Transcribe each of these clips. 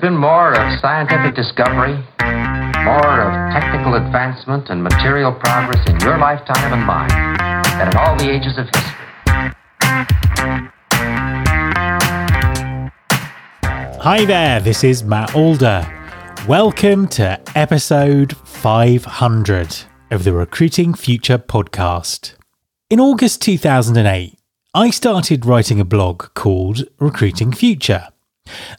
there's been more of scientific discovery, more of technical advancement and material progress in your lifetime and mine than in all the ages of history. Hi there, this is Matt Alder. Welcome to episode 500 of the Recruiting Future podcast. In August 2008, I started writing a blog called Recruiting Future.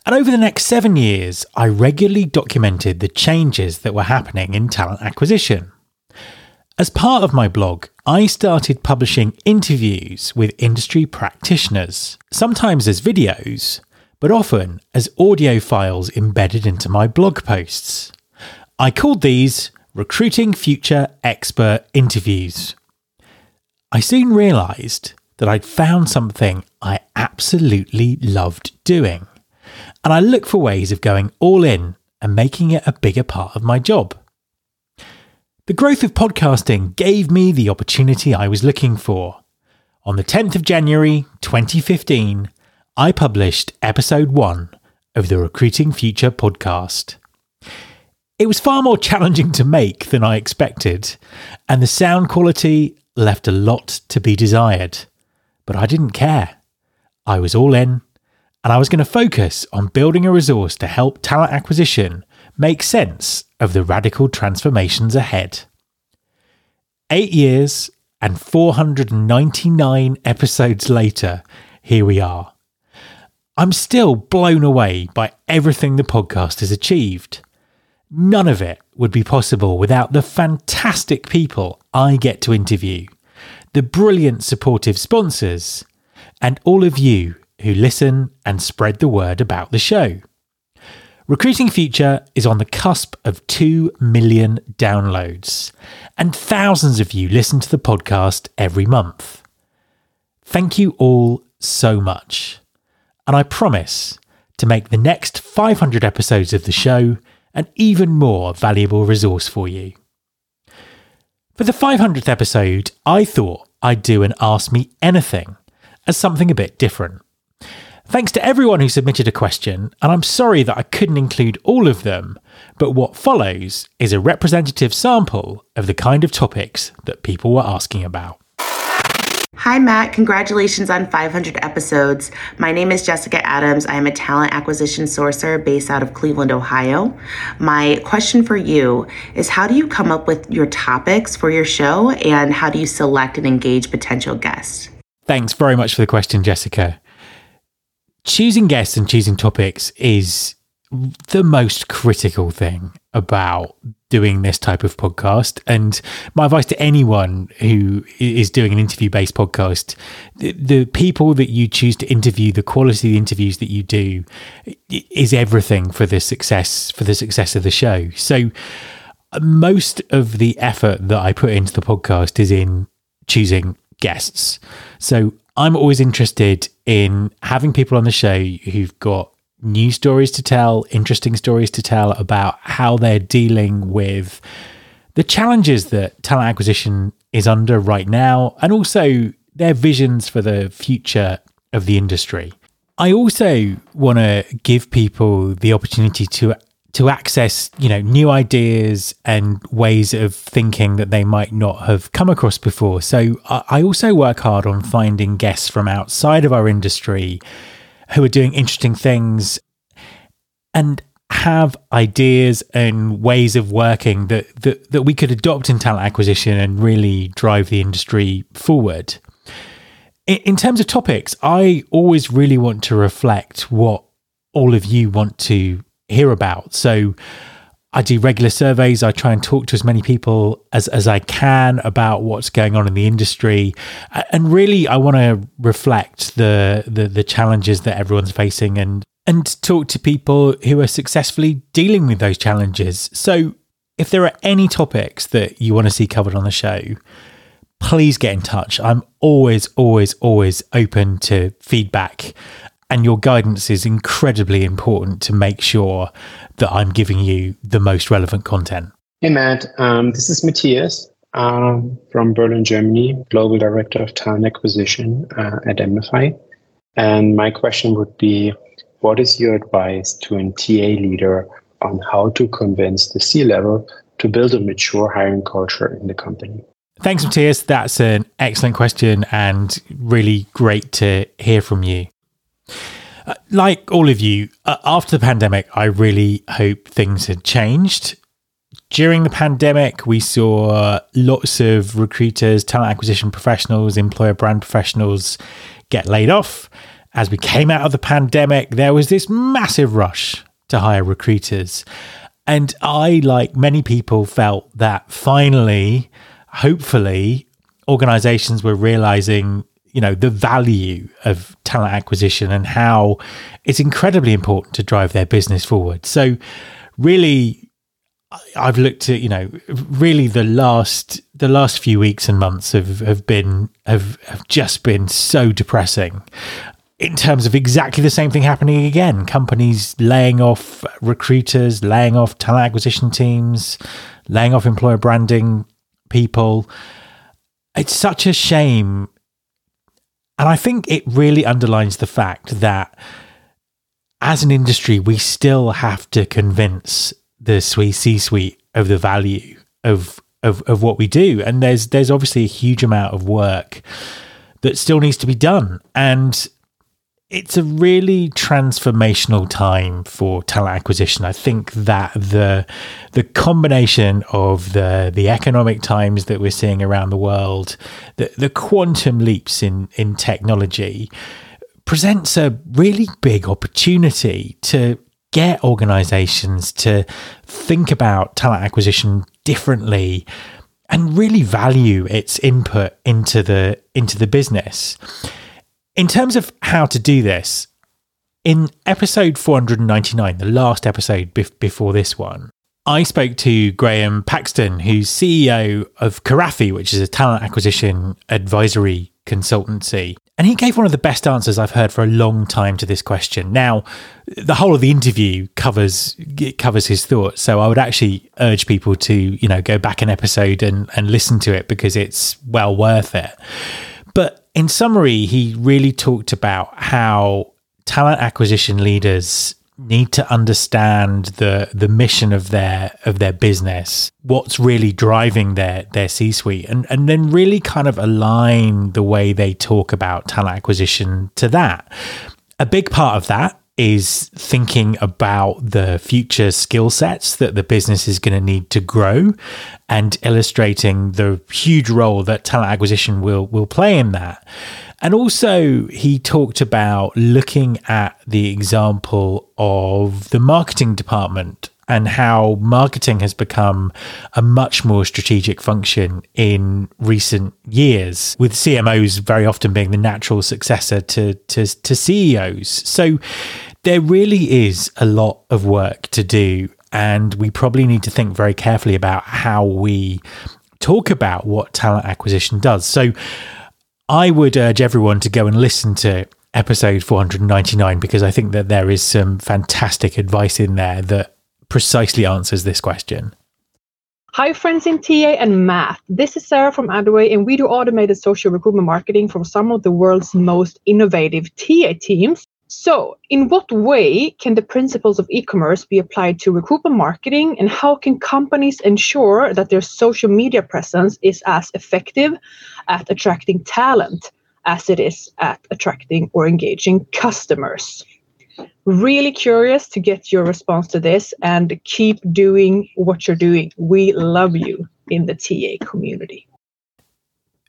And over the next seven years, I regularly documented the changes that were happening in talent acquisition. As part of my blog, I started publishing interviews with industry practitioners, sometimes as videos, but often as audio files embedded into my blog posts. I called these Recruiting Future Expert Interviews. I soon realised that I'd found something I absolutely loved doing and I look for ways of going all in and making it a bigger part of my job. The growth of podcasting gave me the opportunity I was looking for. On the 10th of January 2015, I published episode 1 of the Recruiting Future podcast. It was far more challenging to make than I expected, and the sound quality left a lot to be desired. But I didn't care. I was all in and I was going to focus on building a resource to help talent acquisition make sense of the radical transformations ahead. Eight years and 499 episodes later, here we are. I'm still blown away by everything the podcast has achieved. None of it would be possible without the fantastic people I get to interview, the brilliant supportive sponsors, and all of you who listen and spread the word about the show. Recruiting Future is on the cusp of 2 million downloads, and thousands of you listen to the podcast every month. Thank you all so much, and I promise to make the next 500 episodes of the show an even more valuable resource for you. For the 500th episode, I thought I'd do an Ask Me Anything as something a bit different. Thanks to everyone who submitted a question, and I'm sorry that I couldn't include all of them, but what follows is a representative sample of the kind of topics that people were asking about. Hi, Matt. Congratulations on 500 episodes. My name is Jessica Adams. I am a talent acquisition sourcer based out of Cleveland, Ohio. My question for you is How do you come up with your topics for your show, and how do you select and engage potential guests? Thanks very much for the question, Jessica choosing guests and choosing topics is the most critical thing about doing this type of podcast. And my advice to anyone who is doing an interview based podcast the, the, people that you choose to interview, the quality of the interviews that you do is everything for the success for the success of the show. So uh, most of the effort that I put into the podcast is in choosing guests. So I'm always interested in having people on the show who've got new stories to tell, interesting stories to tell about how they're dealing with the challenges that talent acquisition is under right now, and also their visions for the future of the industry. I also want to give people the opportunity to to access you know new ideas and ways of thinking that they might not have come across before. So i also work hard on finding guests from outside of our industry who are doing interesting things and have ideas and ways of working that, that that we could adopt in talent acquisition and really drive the industry forward. In, in terms of topics i always really want to reflect what all of you want to hear about. So I do regular surveys. I try and talk to as many people as, as I can about what's going on in the industry. And really, I want to reflect the, the, the challenges that everyone's facing and, and talk to people who are successfully dealing with those challenges. So if there are any topics that you want to see covered on the show, please get in touch. I'm always, always, always open to feedback and your guidance is incredibly important to make sure that I'm giving you the most relevant content. Hey, Matt. Um, this is Matthias um, from Berlin, Germany, Global Director of Talent Acquisition uh, at Amplify. And my question would be what is your advice to an TA leader on how to convince the C level to build a mature hiring culture in the company? Thanks, Matthias. That's an excellent question and really great to hear from you. Like all of you, uh, after the pandemic, I really hope things had changed. During the pandemic, we saw lots of recruiters, talent acquisition professionals, employer brand professionals get laid off. As we came out of the pandemic, there was this massive rush to hire recruiters. And I, like many people, felt that finally, hopefully, organizations were realizing you know the value of talent acquisition and how it's incredibly important to drive their business forward. So really i've looked at you know really the last the last few weeks and months have have been have, have just been so depressing in terms of exactly the same thing happening again. Companies laying off recruiters laying off talent acquisition teams laying off employer branding people. It's such a shame and I think it really underlines the fact that as an industry, we still have to convince the C suite of the value of, of, of what we do. And there's, there's obviously a huge amount of work that still needs to be done. And it's a really transformational time for talent acquisition. I think that the the combination of the the economic times that we're seeing around the world, the the quantum leaps in in technology presents a really big opportunity to get organizations to think about talent acquisition differently and really value its input into the into the business. In terms of how to do this, in episode 499, the last episode before this one, I spoke to Graham Paxton, who's CEO of Karafi, which is a talent acquisition advisory consultancy. And he gave one of the best answers I've heard for a long time to this question. Now, the whole of the interview covers covers his thoughts, so I would actually urge people to, you know, go back an episode and, and listen to it because it's well worth it. But in summary, he really talked about how talent acquisition leaders need to understand the the mission of their of their business what's really driving their their c-suite and and then really kind of align the way they talk about talent acquisition to that. A big part of that is thinking about the future skill sets that the business is going to need to grow and illustrating the huge role that talent acquisition will will play in that. And also, he talked about looking at the example of the marketing department and how marketing has become a much more strategic function in recent years, with CMOs very often being the natural successor to, to, to CEOs. So there really is a lot of work to do. And we probably need to think very carefully about how we talk about what talent acquisition does. So I would urge everyone to go and listen to episode 499 because I think that there is some fantastic advice in there that precisely answers this question. Hi, friends in TA and Matt. This is Sarah from Adway, and we do automated social recruitment marketing for some of the world's most innovative TA teams. So, in what way can the principles of e commerce be applied to recruitment marketing, and how can companies ensure that their social media presence is as effective at attracting talent as it is at attracting or engaging customers? Really curious to get your response to this and keep doing what you're doing. We love you in the TA community.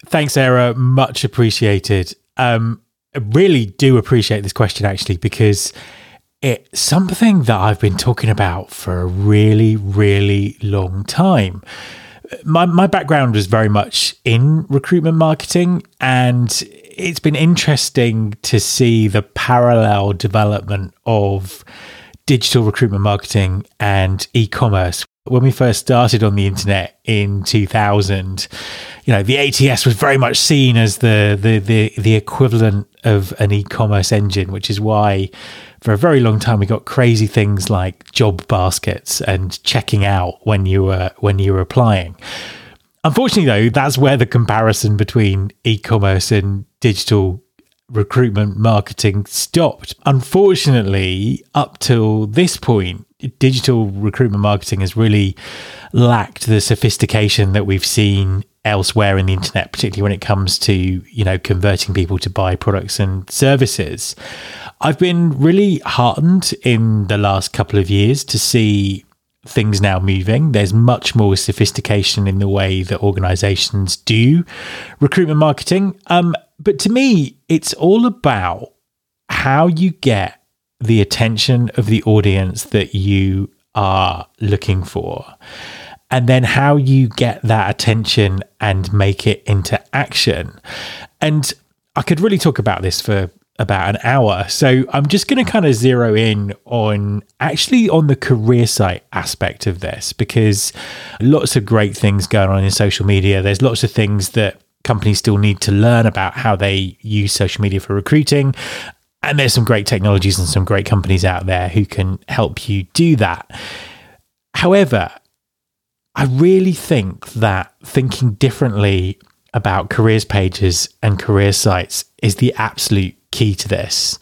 Thanks, Sarah. Much appreciated. Um, really do appreciate this question actually because it's something that I've been talking about for a really, really long time. My, my background was very much in recruitment marketing, and it's been interesting to see the parallel development of digital recruitment marketing and e commerce. When we first started on the internet in 2000, you know, the ATS was very much seen as the the the, the equivalent of an e-commerce engine, which is why for a very long time we got crazy things like job baskets and checking out when you were when you were applying. Unfortunately, though, that's where the comparison between e-commerce and digital recruitment marketing stopped. Unfortunately, up till this point, digital recruitment marketing has really lacked the sophistication that we've seen elsewhere in the internet particularly when it comes to you know converting people to buy products and services. I've been really heartened in the last couple of years to see things now moving. There's much more sophistication in the way that organizations do recruitment marketing. Um, but to me it's all about how you get the attention of the audience that you are looking for and then how you get that attention and make it into action. And I could really talk about this for about an hour. So I'm just going to kind of zero in on actually on the career site aspect of this because lots of great things going on in social media. There's lots of things that companies still need to learn about how they use social media for recruiting. And there's some great technologies and some great companies out there who can help you do that. However, I really think that thinking differently about careers pages and career sites is the absolute key to this.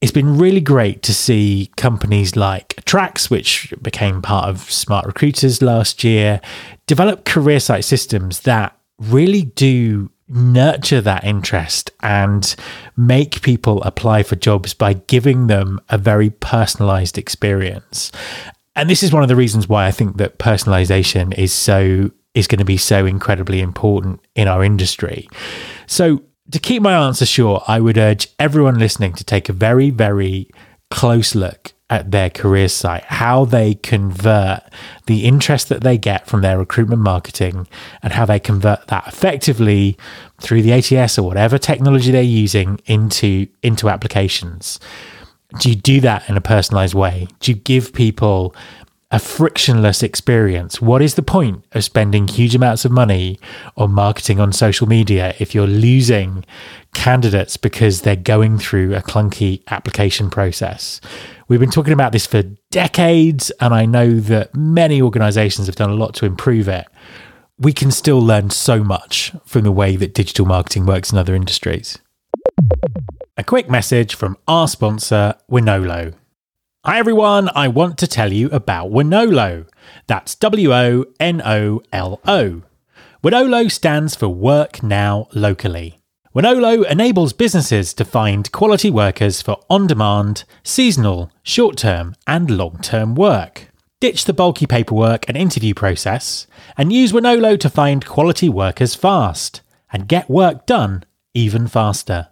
It's been really great to see companies like Attrax, which became part of Smart Recruiters last year, develop career site systems that really do nurture that interest and make people apply for jobs by giving them a very personalized experience and this is one of the reasons why I think that personalization is so is going to be so incredibly important in our industry. So to keep my answer short, I would urge everyone listening to take a very, very close look at their career site, how they convert the interest that they get from their recruitment marketing and how they convert that effectively through the ATS or whatever technology they're using into into applications do you do that in a personalized way? Do you give people a frictionless experience? What is the point of spending huge amounts of money on marketing on social media if you're losing candidates because they're going through a clunky application process? We've been talking about this for decades, and I know that many organizations have done a lot to improve it. We can still learn so much from the way that digital marketing works in other industries. A quick message from our sponsor, Wonolo. Hi everyone, I want to tell you about Wonolo. That's W O N O L O. Wonolo stands for Work Now Locally. Wonolo enables businesses to find quality workers for on demand, seasonal, short term, and long term work. Ditch the bulky paperwork and interview process and use Wonolo to find quality workers fast and get work done even faster.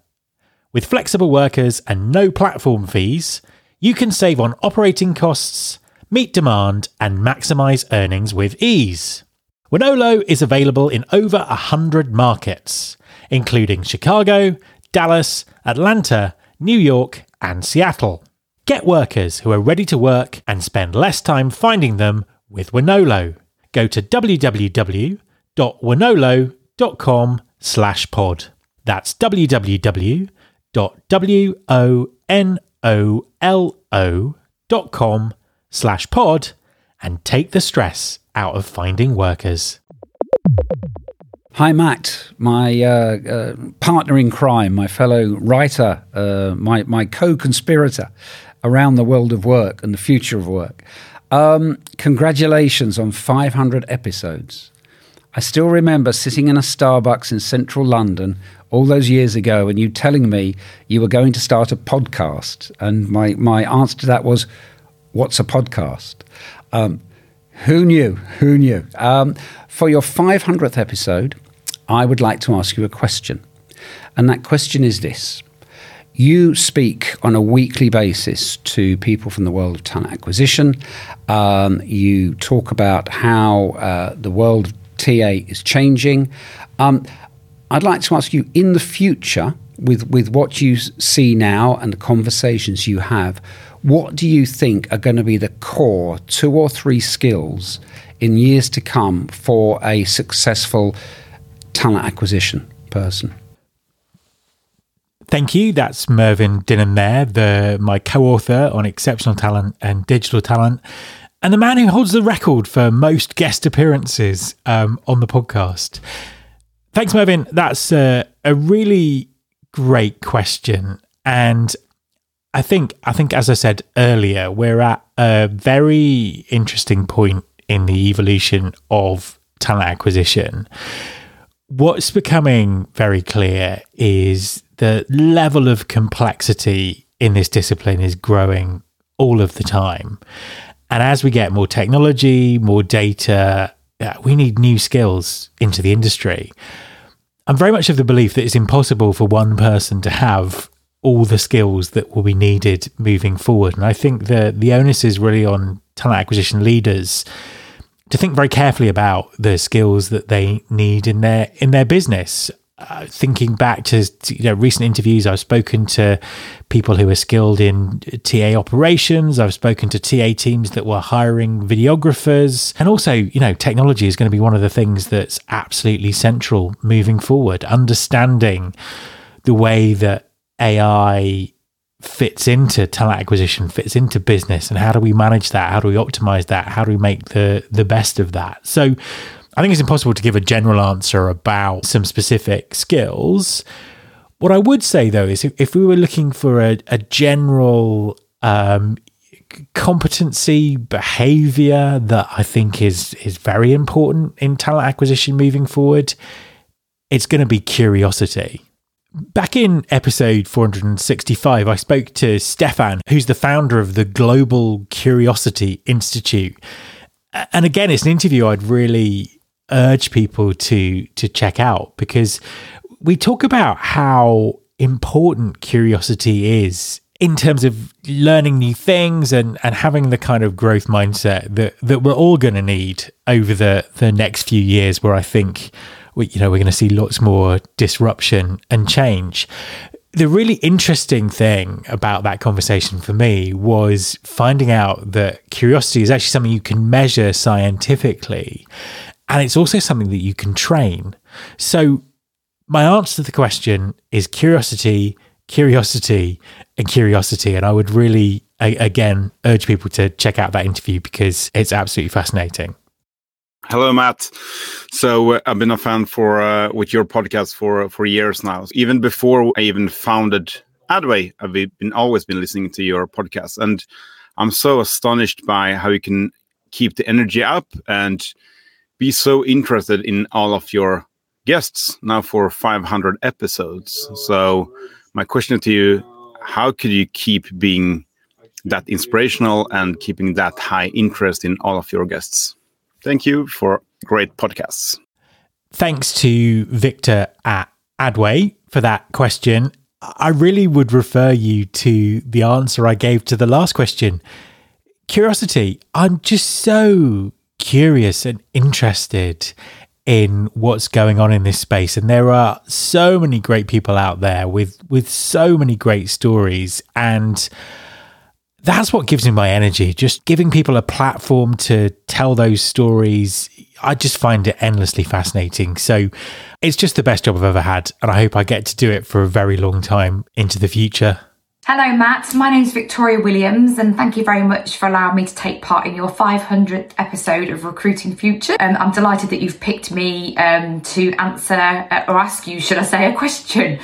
With flexible workers and no platform fees, you can save on operating costs, meet demand, and maximize earnings with ease. Wonolo is available in over 100 markets, including Chicago, Dallas, Atlanta, New York, and Seattle. Get workers who are ready to work and spend less time finding them with Wonolo. Go to www.wonolo.com slash pod. That's www o l o dot com slash pod and take the stress out of finding workers. Hi, Matt, my uh, uh, partner in crime, my fellow writer, uh, my, my co conspirator around the world of work and the future of work. Um, congratulations on 500 episodes. I still remember sitting in a Starbucks in central London all those years ago and you telling me you were going to start a podcast. And my, my answer to that was, What's a podcast? Um, who knew? Who knew? Um, for your 500th episode, I would like to ask you a question. And that question is this You speak on a weekly basis to people from the world of talent acquisition. Um, you talk about how uh, the world of TA is changing. Um, I'd like to ask you in the future, with, with what you see now and the conversations you have, what do you think are going to be the core two or three skills in years to come for a successful talent acquisition person? Thank you. That's Mervyn Dinham there, the my co-author on exceptional talent and digital talent, and the man who holds the record for most guest appearances um, on the podcast. Thanks, Mervyn. That's a, a really great question. And I think I think as I said earlier, we're at a very interesting point in the evolution of talent acquisition. What's becoming very clear is the level of complexity in this discipline is growing all of the time. And as we get more technology, more data, we need new skills into the industry. I'm very much of the belief that it's impossible for one person to have all the skills that will be needed moving forward. And I think the the onus is really on talent acquisition leaders to think very carefully about the skills that they need in their in their business. Uh, thinking back to, to, you know recent interviews, I've spoken to people who are skilled in TA operations. I've spoken to TA teams that were hiring videographers, and also you know technology is going to be one of the things that's absolutely central moving forward. Understanding the way that AI fits into talent acquisition, fits into business, and how do we manage that? How do we optimize that? How do we make the the best of that? So I think it's impossible to give a general answer about some specific skills. What I would say though is if, we were looking for a, a general um, competency behavior that I think is is very important in talent acquisition moving forward, it's going to be curiosity. Back in episode 465, I spoke to Stefan, who's the founder of the Global Curiosity Institute. And again, it's an interview I'd really urge people to to check out because we talk about how important curiosity is in terms of learning new things and, and having the kind of growth mindset that, that we're all going to need over the, the next few years where I think we, you know, we're going to see lots more disruption and change. The really interesting thing about that conversation for me was finding out that curiosity is actually something you can measure scientifically. And it's also something that you can train. So, my answer to the question is curiosity, curiosity, and curiosity. And I would really, again, urge people to check out that interview because it's absolutely fascinating. Hello, Matt. So uh, I've been a fan for uh, with your podcast for for years now. Even before I even founded Adway, I've been always been listening to your podcast, and I'm so astonished by how you can keep the energy up and be so interested in all of your guests now for 500 episodes. So my question to you: How could you keep being that inspirational and keeping that high interest in all of your guests? Thank you for great podcasts. Thanks to Victor at Adway for that question. I really would refer you to the answer I gave to the last question. Curiosity. I'm just so curious and interested in what's going on in this space and there are so many great people out there with with so many great stories and that's what gives me my energy. Just giving people a platform to tell those stories. I just find it endlessly fascinating. So it's just the best job I've ever had. And I hope I get to do it for a very long time into the future. Hello, Matt. My name is Victoria Williams, and thank you very much for allowing me to take part in your 500th episode of Recruiting Future. Um, I'm delighted that you've picked me um, to answer uh, or ask you, should I say, a question.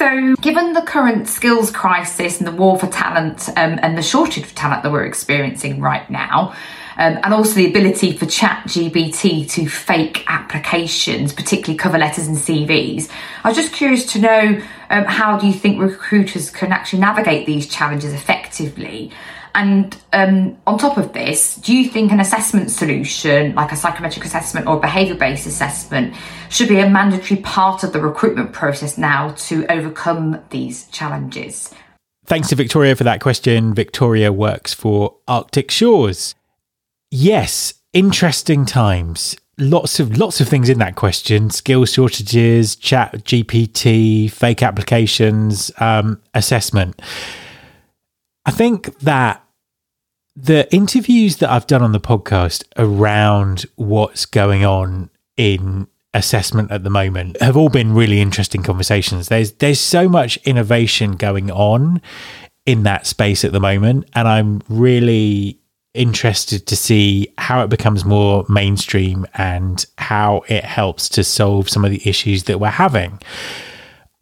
So, given the current skills crisis and the war for talent um, and the shortage of talent that we're experiencing right now, um, and also the ability for Chat GPT to fake applications, particularly cover letters and CVs. I was just curious to know um, how do you think recruiters can actually navigate these challenges effectively? And um, on top of this, do you think an assessment solution, like a psychometric assessment or behaviour based assessment, should be a mandatory part of the recruitment process now to overcome these challenges? Thanks to Victoria for that question. Victoria works for Arctic Shores. Yes, interesting times. Lots of lots of things in that question: skill shortages, Chat GPT, fake applications, um, assessment. I think that the interviews that I've done on the podcast around what's going on in assessment at the moment have all been really interesting conversations. There's there's so much innovation going on in that space at the moment and I'm really interested to see how it becomes more mainstream and how it helps to solve some of the issues that we're having.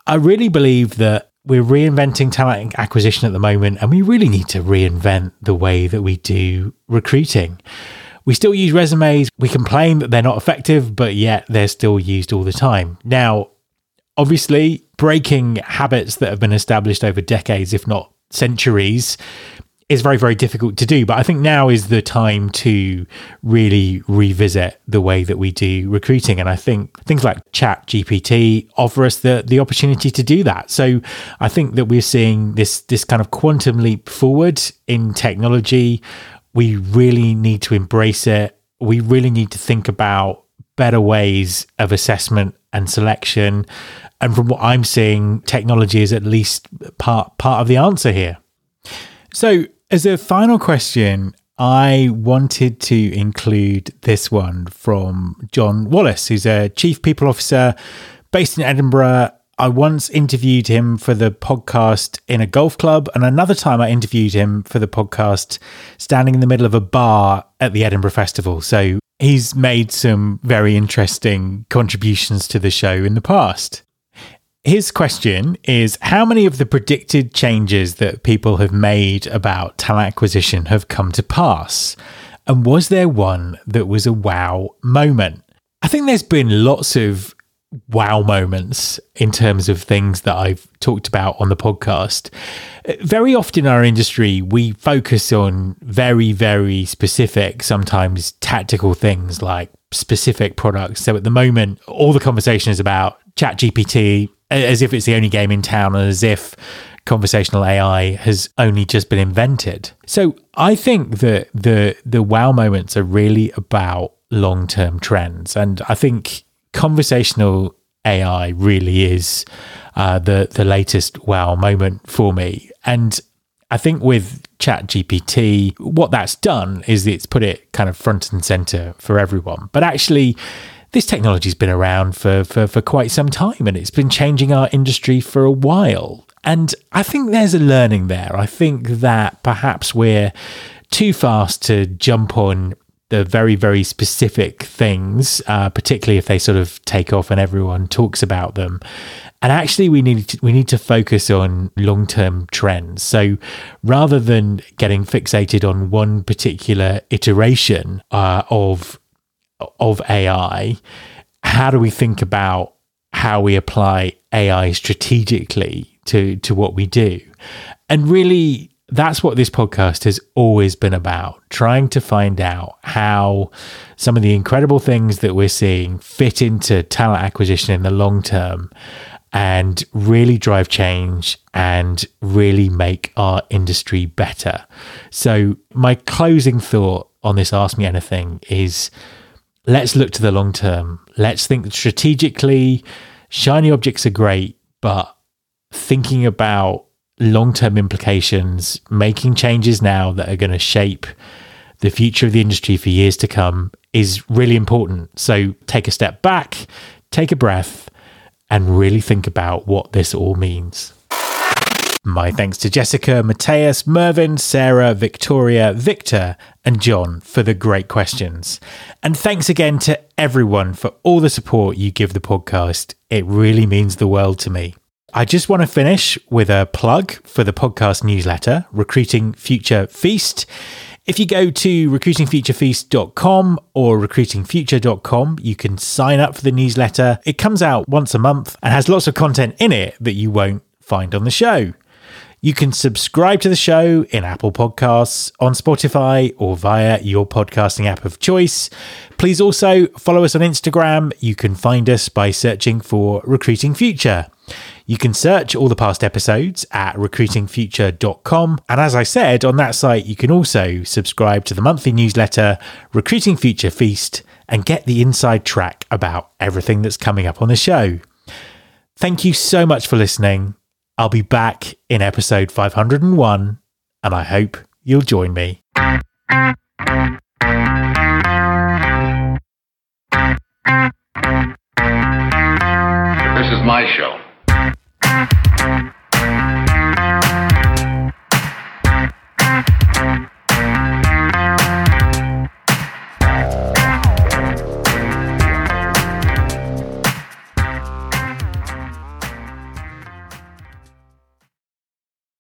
I really believe that we're reinventing talent acquisition at the moment, and we really need to reinvent the way that we do recruiting. We still use resumes. We complain that they're not effective, but yet they're still used all the time. Now, obviously, breaking habits that have been established over decades, if not centuries, is very, very difficult to do. But I think now is the time to really revisit the way that we do recruiting. And I think things like Chat GPT offer us the, the opportunity to do that. So I think that we're seeing this this kind of quantum leap forward in technology. We really need to embrace it. We really need to think about better ways of assessment and selection. And from what I'm seeing, technology is at least part part of the answer here. So as a final question, I wanted to include this one from John Wallace, who's a chief people officer based in Edinburgh. I once interviewed him for the podcast in a golf club, and another time I interviewed him for the podcast standing in the middle of a bar at the Edinburgh Festival. So he's made some very interesting contributions to the show in the past. His question is How many of the predicted changes that people have made about talent acquisition have come to pass? And was there one that was a wow moment? I think there's been lots of wow moments in terms of things that I've talked about on the podcast. Very often in our industry, we focus on very, very specific, sometimes tactical things like specific products. So at the moment, all the conversation is about ChatGPT, as if it's the only game in town and as if conversational AI has only just been invented. So I think that the the wow moments are really about long-term trends and I think conversational AI really is uh, the the latest wow moment for me. And I think with ChatGPT, what that's done is it's put it kind of front and center for everyone. But actually, this technology's been around for, for, for quite some time and it's been changing our industry for a while. And I think there's a learning there. I think that perhaps we're too fast to jump on the very, very specific things, uh, particularly if they sort of take off and everyone talks about them. And actually, we need to, we need to focus on long term trends. So rather than getting fixated on one particular iteration uh, of of AI, how do we think about how we apply AI strategically to to what we do? And really that's what this podcast has always been about trying to find out how some of the incredible things that we're seeing fit into talent acquisition in the long term and really drive change and really make our industry better. So, my closing thought on this Ask Me Anything is let's look to the long term. Let's think strategically. Shiny objects are great, but thinking about long term implications, making changes now that are going to shape the future of the industry for years to come is really important. So take a step back, take a breath, and really think about what this all means. My thanks to Jessica, Matthias, Mervyn, Sarah, Victoria, Victor, and John for the great questions. And thanks again to everyone for all the support you give the podcast. It really means the world to me. I just want to finish with a plug for the podcast newsletter, Recruiting Future Feast. If you go to recruitingfuturefeast.com or recruitingfuture.com, you can sign up for the newsletter. It comes out once a month and has lots of content in it that you won't find on the show. You can subscribe to the show in Apple Podcasts, on Spotify, or via your podcasting app of choice. Please also follow us on Instagram. You can find us by searching for Recruiting Future. You can search all the past episodes at recruitingfuture.com. And as I said, on that site, you can also subscribe to the monthly newsletter, Recruiting Future Feast, and get the inside track about everything that's coming up on the show. Thank you so much for listening. I'll be back in episode 501, and I hope you'll join me. This is my show.